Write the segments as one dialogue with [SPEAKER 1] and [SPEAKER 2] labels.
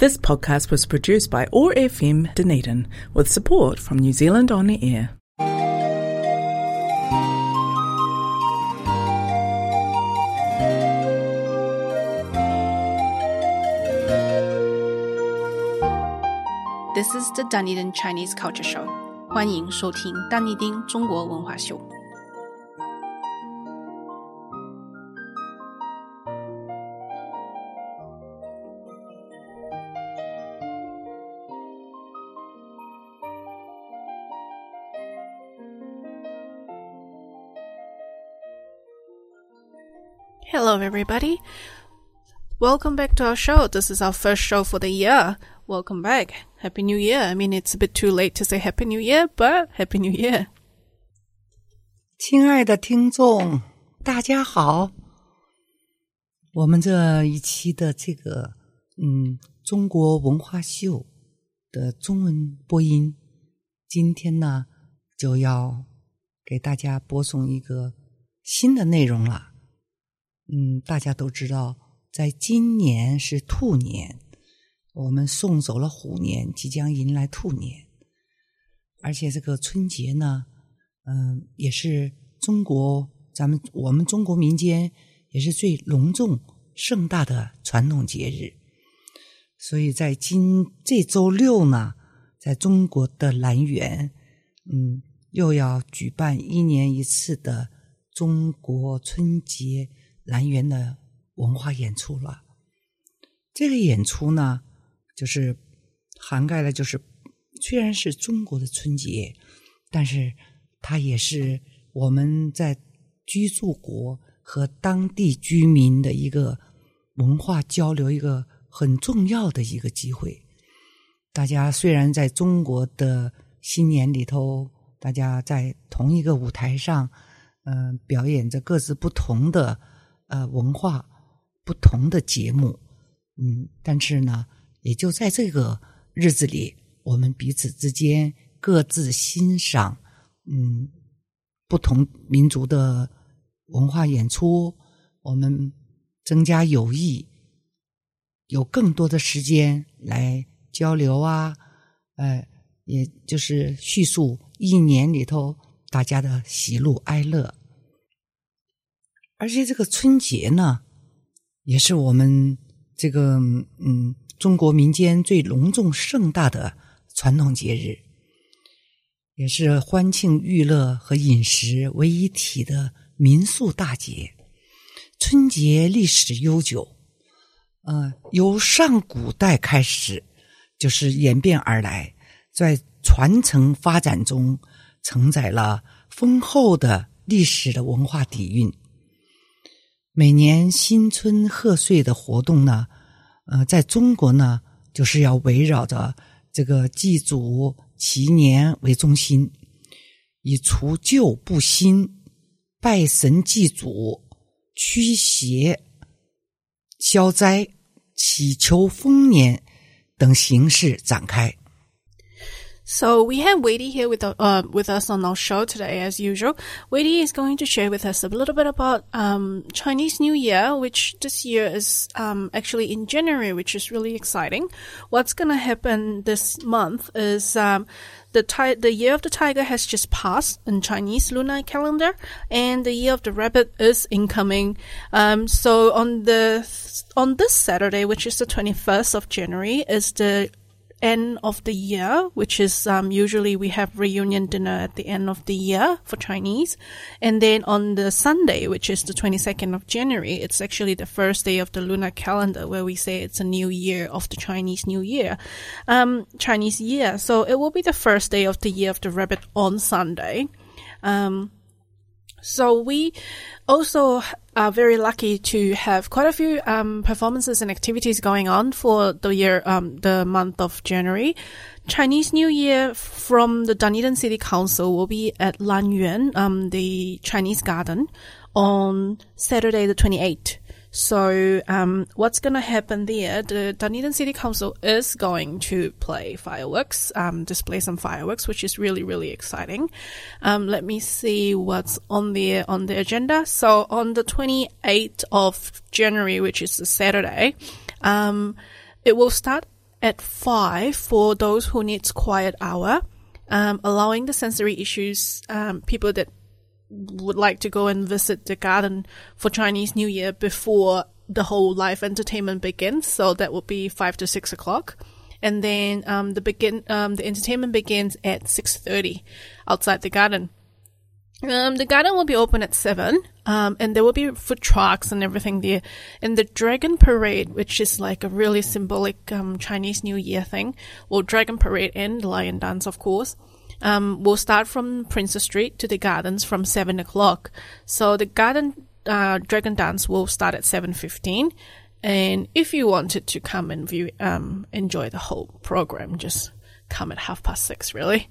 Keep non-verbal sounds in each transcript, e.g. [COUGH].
[SPEAKER 1] This podcast was produced by OAR FM Dunedin with support from New Zealand On the Air.
[SPEAKER 2] This is the Dunedin Chinese Culture Show. 欢迎收听丹尼丁中国文化秀。Hello, everybody. Welcome back to our show. This is our first show for the year. Welcome back. Happy New Year. I mean, it's a bit too late to say Happy New Year, but Happy New Year.
[SPEAKER 3] 亲爱的听众，大家好。我们这一期的这个嗯中国文化秀的中文播音，今天呢就要给大家播送一个新的内容了。 嗯，大家都知道，在今年是兔年，我们送走了虎年，即将迎来兔年。而且这个春节呢，嗯，也是中国咱们我们中国民间也是最隆重盛大的传统节日。所以在今这周六呢，在中国的兰园，嗯，又要举办一年一次的中国春节。兰园的文化演出了，这个演出呢，就是涵盖了，就是虽然是中国的春节，但是它也是我们在居住国和当地居民的一个文化交流一个很重要的一个机会。大家虽然在中国的新年里头，大家在同一个舞台上，嗯，表演着各自不同的。呃，文化不同的节目，嗯，但是呢，也就在这个日子里，我们彼此之间各自欣赏，嗯，不同民族的文化演出，我们增加友谊，有更多的时间来交流啊，呃，也就是叙述一年里头大家的喜怒哀乐。而且这个春节呢，也是我们这个嗯中国民间最隆重盛大的传统节日，也是欢庆娱乐和饮食为一体的民俗大节。春节历史悠久，呃，由上古代开始就是演变而来，在传承发展中承载了丰厚的历史的文化底蕴。每年新春贺岁的活动呢，呃，在中国呢，就是要围绕着这个祭祖祈年为中心，以除旧布新、拜神祭祖、驱邪消灾、祈求丰年等形式展开。
[SPEAKER 2] So we have Wadey here with uh, with us on our show today, as usual. Wadey is going to share with us a little bit about um, Chinese New Year, which this year is um, actually in January, which is really exciting. What's going to happen this month is um, the ti- the year of the tiger has just passed in Chinese lunar calendar, and the year of the rabbit is incoming. Um, so on the on this Saturday, which is the twenty first of January, is the end of the year, which is um, usually we have reunion dinner at the end of the year for Chinese. And then on the Sunday, which is the 22nd of January, it's actually the first day of the lunar calendar where we say it's a new year of the Chinese New Year, um, Chinese year. So it will be the first day of the year of the rabbit on Sunday. Um, so we also are very lucky to have quite a few um, performances and activities going on for the year, um, the month of January. Chinese New Year from the Dunedin City Council will be at Lanyuan, um, the Chinese Garden, on Saturday the 28th. So, um, what's going to happen there? The Dunedin City Council is going to play fireworks, um, display some fireworks, which is really, really exciting. Um, let me see what's on there on the agenda. So, on the 28th of January, which is a Saturday, um, it will start at five for those who needs quiet hour, um, allowing the sensory issues um, people that would like to go and visit the garden for Chinese New Year before the whole live entertainment begins. So that would be five to six o'clock. And then um, the begin um, the entertainment begins at six thirty outside the garden. Um, the garden will be open at seven, um, and there will be food trucks and everything there. And the Dragon Parade, which is like a really symbolic um, Chinese New Year thing, well, Dragon Parade and Lion Dance, of course, um, will start from Princes Street to the gardens from seven o'clock. So the garden uh, Dragon Dance will start at seven fifteen. And if you wanted to come and view, um, enjoy the whole program, just come at half past six, really.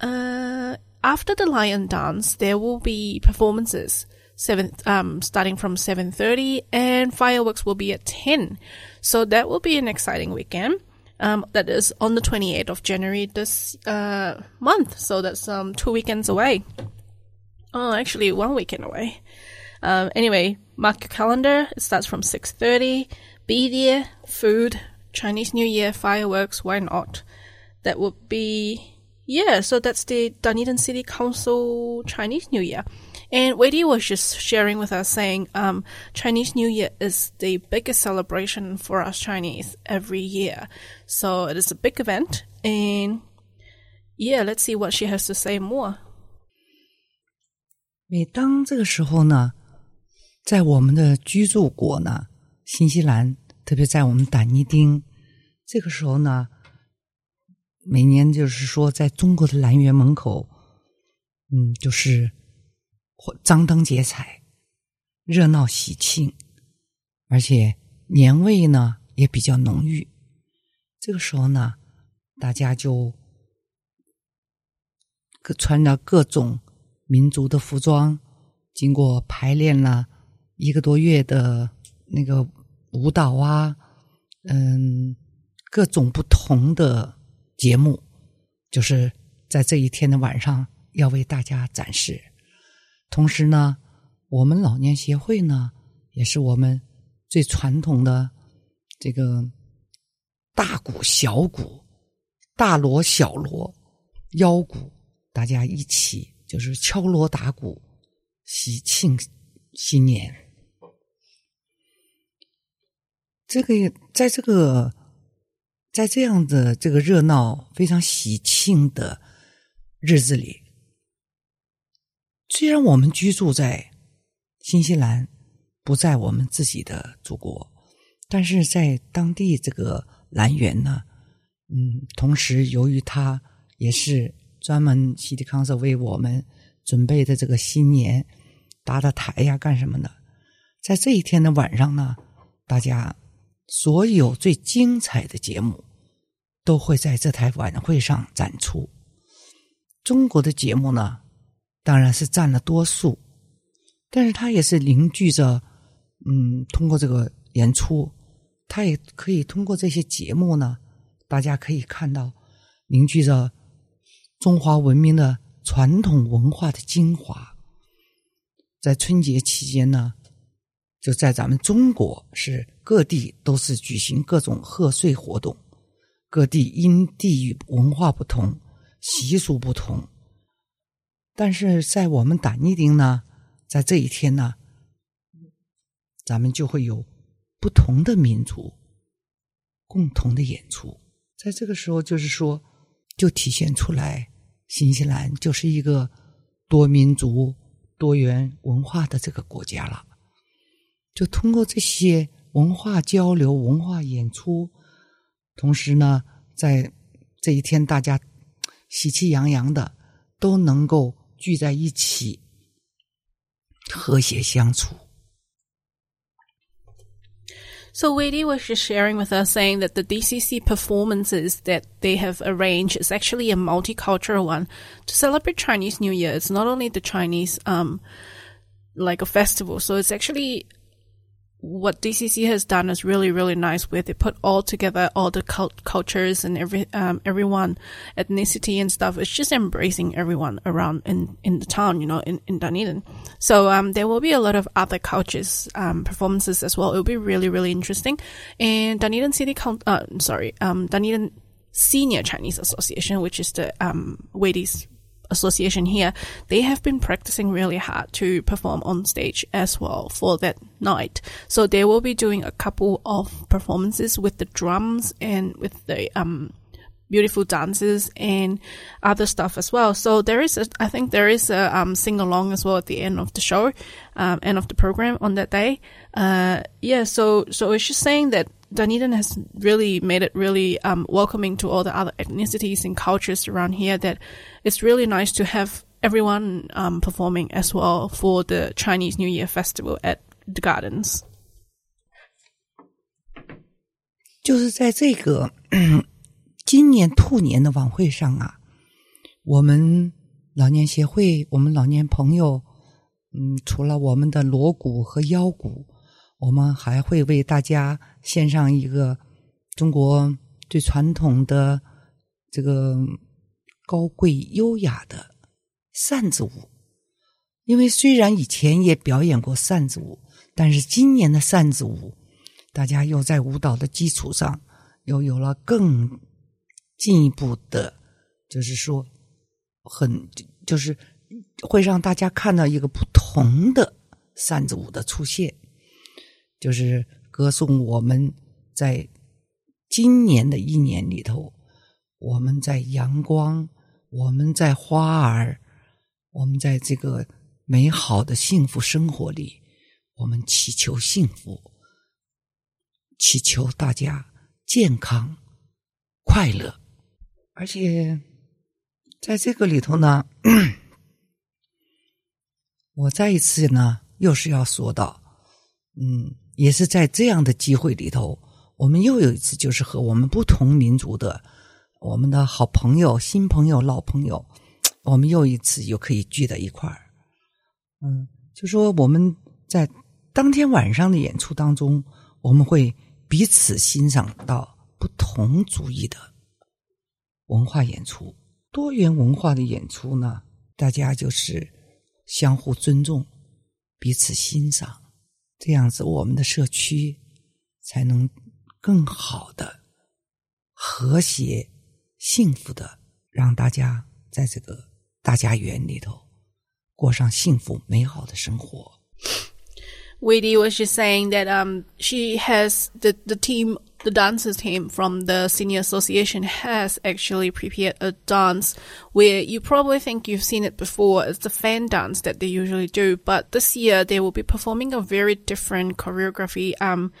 [SPEAKER 2] Uh, after the lion dance, there will be performances seven um starting from 7:30 and fireworks will be at 10. So that will be an exciting weekend. Um that is on the 28th of January this uh month. So that's um two weekends away. Oh, actually one weekend away. Um anyway, mark your calendar. It starts from 6:30. Be there, food, Chinese New Year, fireworks, why not? That would be yeah, so that's the Dunedin City Council Chinese New Year. And Wadey was just sharing with us saying um, Chinese New Year is the biggest celebration for us Chinese every year. So it is a big event. And yeah, let's see what she has to say more.
[SPEAKER 3] 每当这个时候呢，在我们的居住国呢，新西兰，特别在我们胆尼丁，这个时候呢，每年就是说，在中国的兰园门口，嗯，就是 张灯结彩，热闹喜庆，而且年味呢也比较浓郁。这个时候呢，大家就穿着各种民族的服装，经过排练了一个多月的那个舞蹈啊，嗯，各种不同的。节目就是在这一天的晚上要为大家展示。同时呢，我们老年协会呢，也是我们最传统的这个大鼓、小鼓、大锣、小锣、腰鼓，大家一起就是敲锣打鼓，喜庆新年。这个在这个。在这样的这个热闹、非常喜庆的日子里，虽然我们居住在新西兰，不在我们自己的祖国，但是在当地这个兰园呢，嗯，同时由于它也是专门西迪康社为我们准备的这个新年搭的台呀，干什么的？在这一天的晚上呢，大家。所有最精彩的节目都会在这台晚会上展出。中国的节目呢，当然是占了多数，但是它也是凝聚着，嗯，通过这个演出，它也可以通过这些节目呢，大家可以看到凝聚着中华文明的传统文化的精华。在春节期间呢。就在咱们中国，是各地都是举行各种贺岁活动，各地因地域文化不同，习俗不同。但是在我们胆尼丁呢，在这一天呢，咱们就会有不同的民族共同的演出。在这个时候，就是说，就体现出来，新西兰就是一个多民族、多元文化的这个国家了。就通过这些文化交流、文化演出，同时呢，在这一天，大家喜气洋洋的都能够聚在一起，和谐相处。
[SPEAKER 2] So Weidi was just sharing with us saying that the DCC performances that they have arranged is actually a multicultural one to celebrate Chinese New Year. It's not only the Chinese, um, like a festival. So it's actually what DCC has done is really, really nice where they put all together all the cult- cultures and every, um, everyone, ethnicity and stuff. It's just embracing everyone around in, in the town, you know, in, in Dunedin. So, um, there will be a lot of other cultures, um, performances as well. It'll be really, really interesting. And Dunedin City Council, uh, sorry, um, Dunedin Senior Chinese Association, which is the, um, Wadey's association here, they have been practicing really hard to perform on stage as well for that night. So they will be doing a couple of performances with the drums and with the um beautiful dances and other stuff as well. So there is a, I think there is a um, sing along as well at the end of the show, um, end of the program on that day. Uh, yeah. So so it's just saying that Dunedin has really made it really um, welcoming to all the other ethnicities and cultures around here. That it's really nice to have everyone um, performing as well for the Chinese New Year festival at the gardens.
[SPEAKER 3] 就是在这个 [CLEARS THROAT] 今年兔年的晚会上啊，我们老年协会，我们老年朋友，嗯，除了我们的锣鼓和腰鼓，我们还会为大家献上一个中国最传统的这个高贵优雅的扇子舞。因为虽然以前也表演过扇子舞，但是今年的扇子舞，大家又在舞蹈的基础上又有了更进一步的，就是说，很就是会让大家看到一个不同的扇子舞的出现。就是歌颂我们在今年的一年里头，我们在阳光，我们在花儿，我们在这个美好的幸福生活里，我们祈求幸福，祈求大家健康、快乐，而且在这个里头呢，[COUGHS] 我再一次呢，又是要说到，嗯。也是在这样的机会里头，我们又有一次，就是和我们不同民族的我们的好朋友、新朋友、老朋友，我们又一次又可以聚在一块儿。嗯，就说我们在当天晚上的演出当中，我们会彼此欣赏到不同主义的文化演出、多元文化的演出呢。大家就是相互尊重，彼此欣赏。这样子，我们的社区才能更好的、和谐、幸福的，让大家在这个大家园里头过上幸福美好的生活。
[SPEAKER 2] w e d y was just saying that um she has the the team the dancers team from the senior association has actually prepared a dance where you probably think you've seen it before. It's the fan dance that they usually do, but this year they will be performing a very different choreography. Um,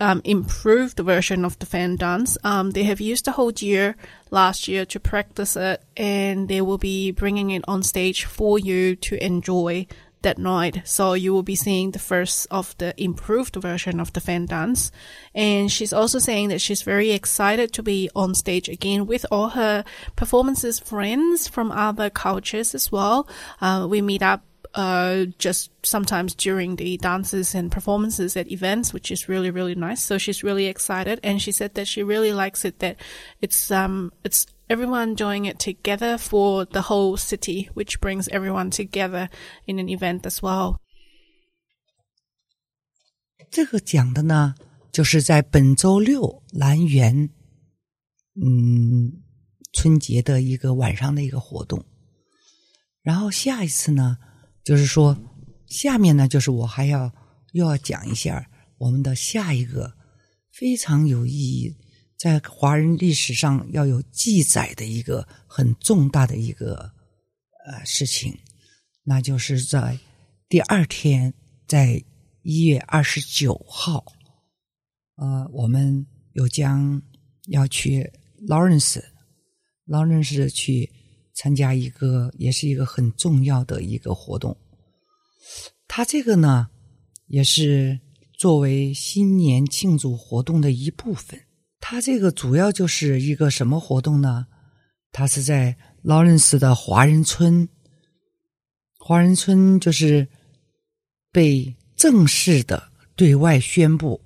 [SPEAKER 2] um, improved version of the fan dance. Um, they have used the whole year last year to practice it and they will be bringing it on stage for you to enjoy that night. So you will be seeing the first of the improved version of the fan dance. And she's also saying that she's very excited to be on stage again with all her performances friends from other cultures as well. Uh, we meet up uh, just sometimes during the dances and performances at events, which is really, really nice. So she's really excited. And she said that she really likes it, that it's, um, it's everyone doing it together for the whole city, which brings everyone together in an event as well.
[SPEAKER 3] 这个讲的呢，就是在本周六兰园，嗯，春节的一个晚上的一个活动。然后下一次呢，就是说下面呢，就是我还要又要讲一下我们的下一个非常有意义。 在华人历史上要有记载的一个很重大的一个呃事情，那就是在第二天，在一月二十九号，呃，我们又将要去 Lawrence Lawrence 去参加一个也是一个很重要的一个活动。他这个呢，也是作为新年庆祝活动的一部分。他这个主要就是一个什么活动呢？他是在劳伦斯的华人村，华人村就是被正式的对外宣布，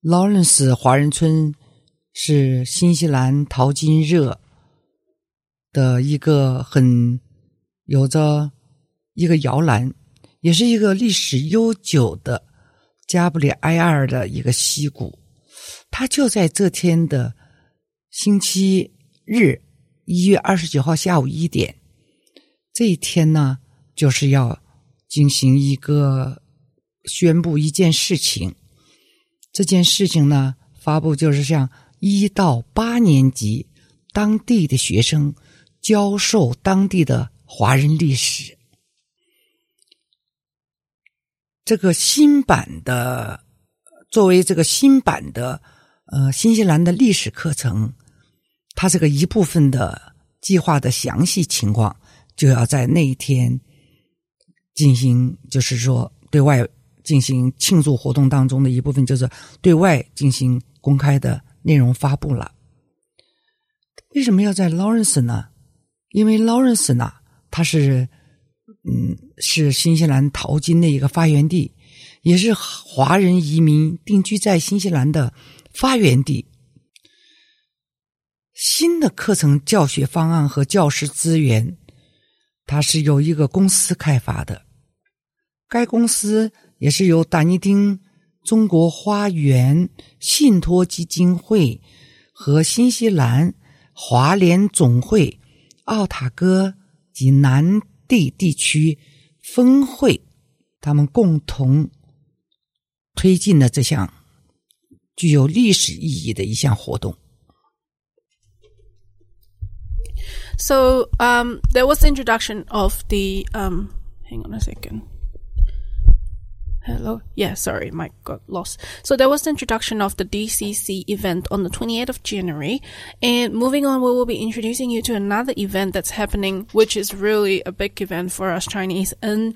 [SPEAKER 3] 劳伦斯华人村是新西兰淘金热的一个很有着一个摇篮，也是一个历史悠久的加布里埃尔的一个溪谷。他就在这天的星期日，一月二十九号下午一点。这一天呢，就是要进行一个宣布一件事情。这件事情呢，发布就是向一到八年级当地的学生教授当地的华人历史。这个新版的，作为这个新版的呃新西兰的历史课程，它这个一部分的计划的详细情况。就要在那一天进行，就是说对外进行庆祝活动当中的一部分，就是对外进行公开的内容发布了。为什么要在 Lawrence 呢？因为 Lawrence 呢，它是嗯，是新西兰淘金的一个发源地，也是华人移民定居在新西兰的发源地。新的课程教学方案和教师资源。它是由一个公司开发的，该公司也是由达尼丁中国花园信托基金会和新西兰华联总会奥塔哥及南地地区分会他们共同推进的这项具有历史意义的一项活动。
[SPEAKER 2] So um, there was the introduction of the. Um, hang on a second. Hello. Yeah, sorry, mic got lost. So there was the introduction of the DCC event on the 28th of January. And moving on, we will be introducing you to another event that's happening, which is really a big event for us Chinese in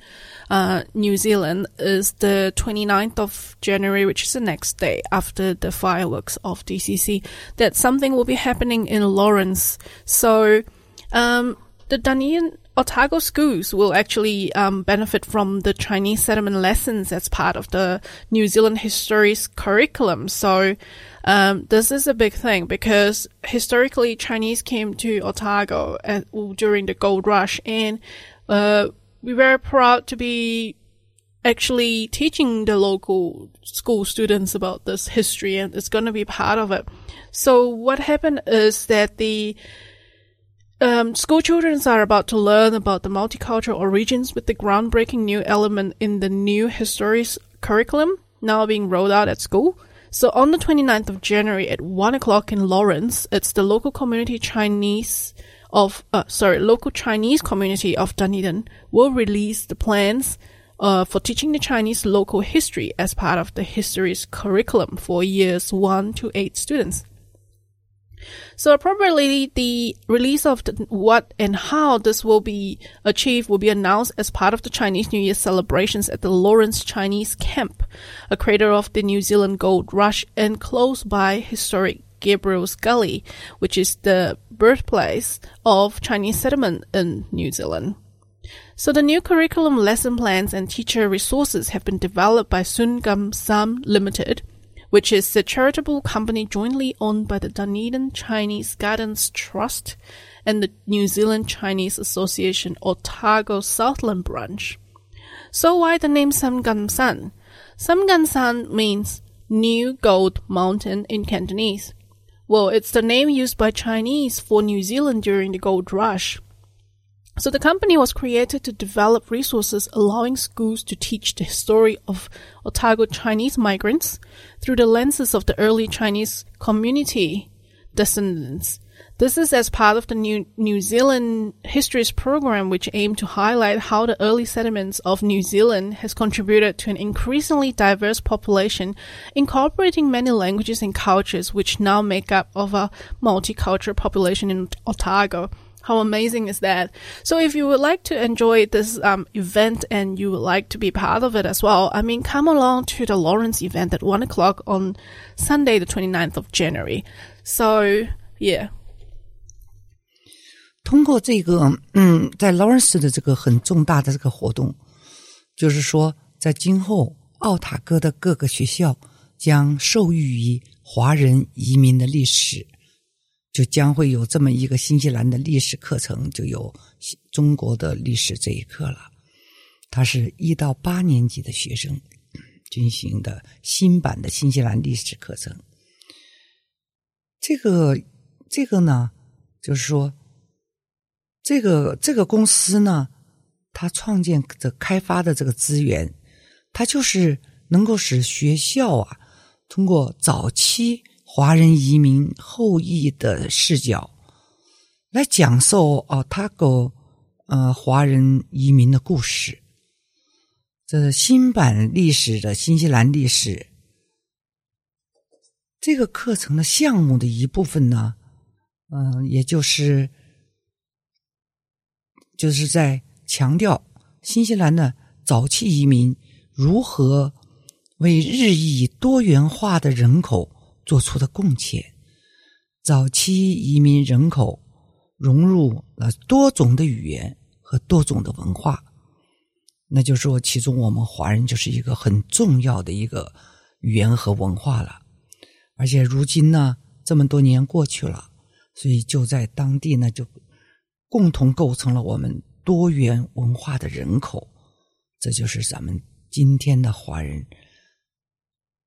[SPEAKER 2] uh, New Zealand, is the 29th of January, which is the next day after the fireworks of DCC. That something will be happening in Lawrence. So um, the Dunedin Otago schools will actually um, benefit from the Chinese settlement lessons as part of the New Zealand history's curriculum. So um, this is a big thing because historically Chinese came to Otago at, during the gold rush, and uh, we were proud to be actually teaching the local school students about this history, and it's going to be part of it. So what happened is that the um, school children are about to learn about the multicultural origins with the groundbreaking new element in the new history curriculum now being rolled out at school. So on the 29th of January at 1 o'clock in Lawrence, it's the local community Chinese of, uh, sorry, local Chinese community of Dunedin will release the plans uh, for teaching the Chinese local history as part of the history's curriculum for years 1 to 8 students. So probably the release of the, what and how this will be achieved will be announced as part of the Chinese New Year celebrations at the Lawrence Chinese Camp, a crater of the New Zealand gold rush and close by historic Gabriel's Gully, which is the birthplace of Chinese settlement in New Zealand. So the new curriculum lesson plans and teacher resources have been developed by Sun Gam Sam Limited, which is a charitable company jointly owned by the Dunedin Chinese Gardens Trust and the New Zealand Chinese Association Otago Southland branch. So why the name Samgansan? Samgansan means New Gold Mountain in Cantonese. Well, it's the name used by Chinese for New Zealand during the gold rush. So the company was created to develop resources allowing schools to teach the story of Otago Chinese migrants through the lenses of the early Chinese community descendants. This is as part of the New, New Zealand Histories program, which aimed to highlight how the early settlements of New Zealand has contributed to an increasingly diverse population, incorporating many languages and cultures, which now make up of a multicultural population in Otago. How amazing is that? So if you would like to enjoy this um, event and you would like to be part of it as well, I mean, come along to the Lawrence event at 1 o'clock on Sunday, the 29th of January. So, yeah.
[SPEAKER 3] 通过这个，嗯，在 Lawrence 的这个很重大的这个活动，就是说，在今后 奥塔哥的各个学校将授予于华人移民的历史， 就将会有这么一个新西兰的历史课程，就有中国的历史这一课了。它是一到八年级的学生进行的新版的新西兰历史课程。这个这个呢，就是说，这个这个公司呢，它创建的开发的这个资源。它就是能够使学校啊，通过早期华人移民后裔的视角，来讲授奥塔哥呃华人移民的故事。这新版历史的新西兰历史这个课程的项目的一部分呢，嗯，也就是就是在强调新西兰的早期移民。如何为日益多元化的人口做出的贡献？早期移民人口融入了多种的语言和多种的文化，那就说其中我们华人就是一个很重要的一个语言和文化了。而且如今呢，这么多年过去了，所以就在当地呢，就共同构成了我们多元文化的人口。这就是咱们。今天的华人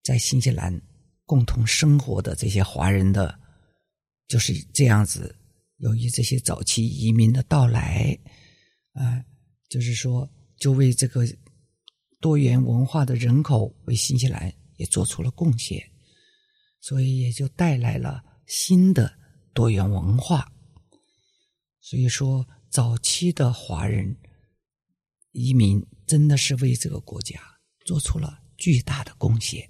[SPEAKER 3] 在新西兰共同生活的这些华人的，就是这样子。由于这些早期移民的到来，啊，就是说，就为这个多元文化的人口为新西兰也做出了贡献，所以也就带来了新的多元文化。所以说，早期的华人移民。真的是为这个国家做出了巨大的贡献。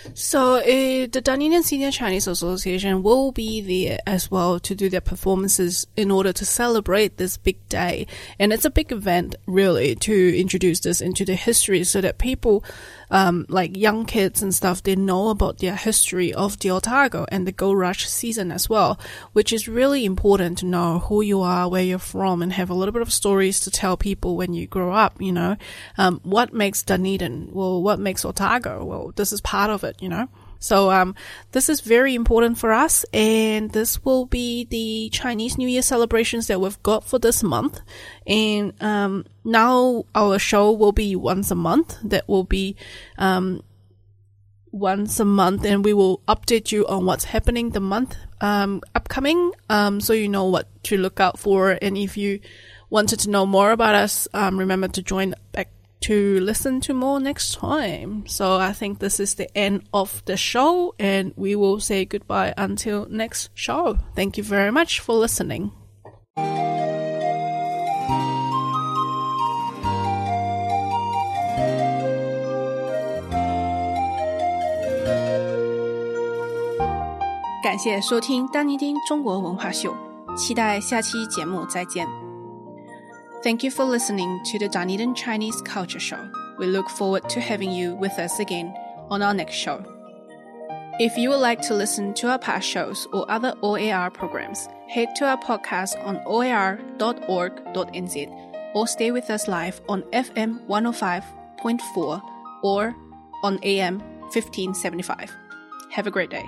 [SPEAKER 2] So uh, the Dunedin Senior Chinese Association will be there as well to do their performances in order to celebrate this big day. And it's a big event, really, to introduce this into the history so that people um, like young kids and stuff, they know about their history of the Otago and the Gold Rush season as well, which is really important to know who you are, where you're from, and have a little bit of stories to tell people when you grow up, you know. Um, what makes Dunedin? Well, what makes Otago? Well, this is part of it, you know. So um, this is very important for us, and this will be the Chinese New Year celebrations that we've got for this month. And um, now our show will be once a month. That will be um, once a month, and we will update you on what's happening the month um, upcoming, um, so you know what to look out for. And if you wanted to know more about us, um, remember to join back to listen to more next time. So I think this is the end of the show and we will say goodbye until next show. Thank you very much for listening. 感谢收听丹尼丁中国文化秀，期待下期节目再见。 Thank you for listening to the Dunedin Chinese Culture Show. We look forward to having you with us again on our next show. If you would like to listen to our past shows or other OAR programs, head to our podcast on oar.org.nz or stay with us live on FM 105.4 or on AM 1575. Have a great day.